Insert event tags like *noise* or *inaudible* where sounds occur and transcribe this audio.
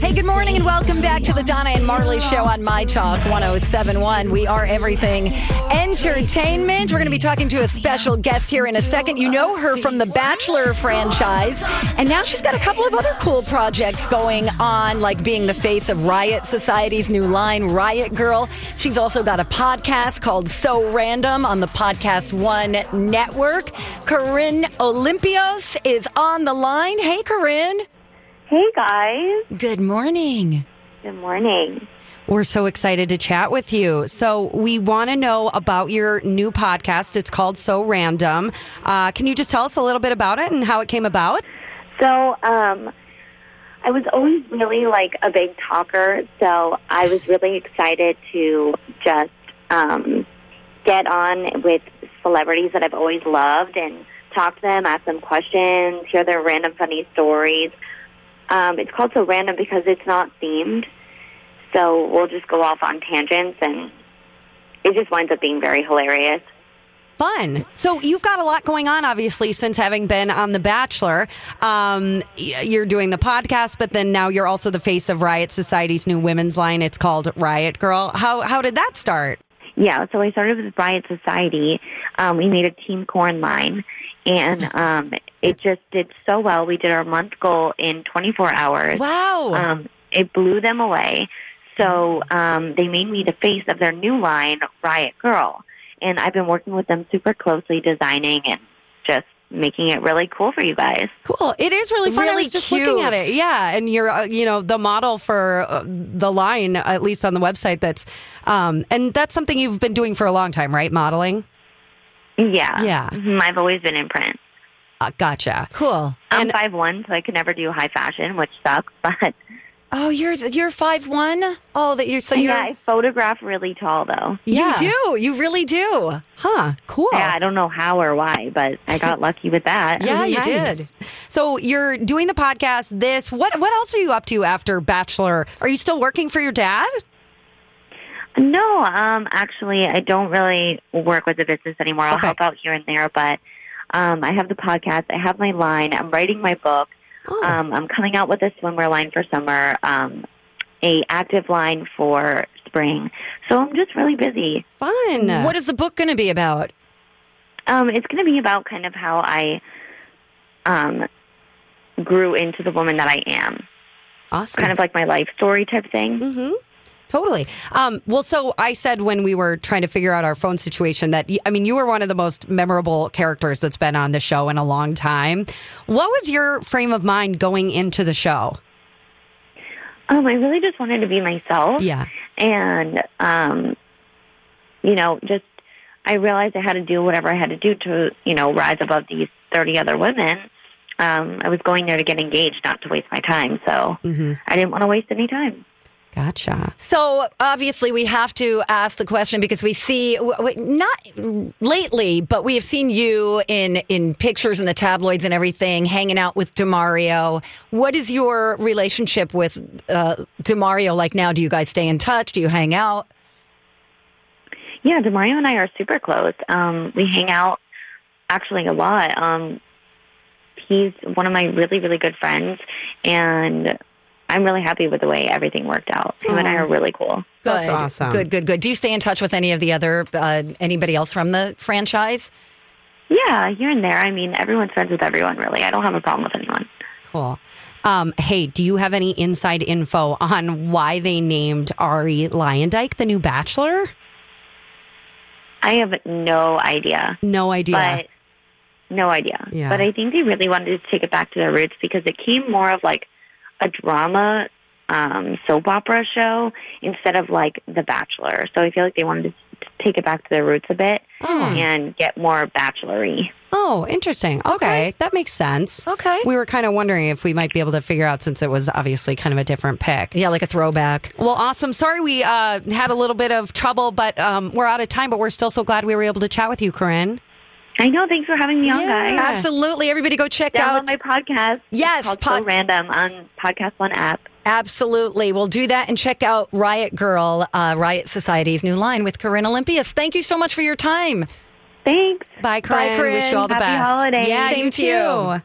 Hey, good morning and welcome back to the Donna and Marley show on My Talk 1071. We are everything entertainment. We're going to be talking to a special guest here in a second. You know her from the Bachelor franchise, and now she's got a couple of other cool projects going on, like being the face of Riot Society's new line, Riot Girl. She's also got a podcast called So Random on the Podcast One network. Corinne Olympios is on the line. Hey, Corinne. Hey guys, Good morning. good morning. We're so excited to chat with you. So, we want to know about your new podcast. It's called So Random. Uh, can you just tell us a little bit about it and how it came about? So, um, I was always really like a big talker, so I was really excited to just um, get on with celebrities that I've always loved and talk to them, ask them questions, hear their random funny stories. Um, it's called So Random because it's not themed, so we'll just go off on tangents, and it just winds up being very hilarious. Fun. So, you've got a lot going on, obviously, since having been on The Bachelor. Um, you're doing the podcast, but then now you're also the face of Riot Society's new women's line. It's called Riot Girl. How, how did that start? Yeah, so I started with Riot Society. Um, we made a Team Corn line, and um, it just did so well. We did our month goal in 24 hours. Wow. Um, it blew them away. So um, they made me the face of their new line, Riot Girl. And I've been working with them super closely, designing and just making it really cool for you guys. Cool. It is really fun. I Really was just looking at it. Yeah, and you're uh, you know the model for uh, the line at least on the website. That's um, and that's something you've been doing for a long time, right? Modeling. Yeah. Yeah. Mhm, I've always been in print. Uh, gotcha. cool. I'm And- five one, so I could never do high fashion, which sucks. *laughs* But Oh, you're you're five one. Oh, that you're so you're. yeah, I photograph really tall though. Yeah. You do. You really do. Huh. Cool. Yeah, I don't know how or why, but I got *laughs* lucky with that. Yeah, you Nice. did. So you're doing the podcast. This. What? What else are you up to after Bachelor? Are you still working for your dad? No, um, actually, I don't really work with the business anymore. I'll Okay. help out here and there, but um, I have the podcast. I have my line. I'm writing my book. Oh. Um, I'm coming out with a swimwear line for summer, um, a active line for spring. So I'm just really busy. Fun. What is the book going to be about? Um, it's going to be about kind of how I um, grew into the woman that I am, Awesome. kind of like my life story type thing. Mm-hmm. Totally. Um, well, so I said when we were trying to figure out our phone situation that, I mean, you were one of the most memorable characters that's been on the show in a long time. What was your frame of mind going into the show? Um, I really just wanted to be myself. Yeah. and um you know just i realized i had to do whatever i had to do to you know rise above these 30 other women um i was going there to get engaged not to waste my time so Mm-hmm. i didn't want to waste any time Gotcha. So obviously, we have to ask the question because we see w- w- not lately, but we have seen you in in pictures in the tabloids and everything, hanging out with DeMario. What is your relationship with uh, DeMario like now? Do you guys stay in touch? Do you hang out? yeah DeMario and i are super close um we hang out actually a lot um he's one of my really really good friends and i'm really happy with the way everything worked out him and i are really cool Good. That's awesome. Good, good, good. Do you stay in touch with any of the other uh, anybody else from the franchise? yeah here and there i mean everyone's friends with everyone really i don't have a problem with anyone Cool. Um, hey, do you have any inside info on why they named Arie Luyendyk the new Bachelor? I have no idea. No idea. But no idea. Yeah. But I think they really wanted to take it back to their roots because it came more of like a drama um, soap opera show instead of like The Bachelor. So I feel like they wanted to take it back to their roots a bit Oh. and get more bachelory. Oh, interesting. Okay. Okay. That makes sense. Okay. We were kind of wondering if we might be able to figure out since it was obviously kind of a different pick. Yeah, like a throwback. Well, awesome. Sorry we uh, had a little bit of trouble, but um, we're out of time, but we're still so glad we were able to chat with you, Corinne. I know. Thanks for having me on, guys. Absolutely. Everybody go check Download out. my podcast. Yes, It's called pod- So Random on Podcast One app. Absolutely. We'll do that and check out Riot Girl, uh, Riot Society's new line with Corinne Olympios. Thank you so much for your time. Thanks. Bye, Corinne. Bye, Corinne. Wish you all the Happy best. holidays. Yeah, Same you to you. too.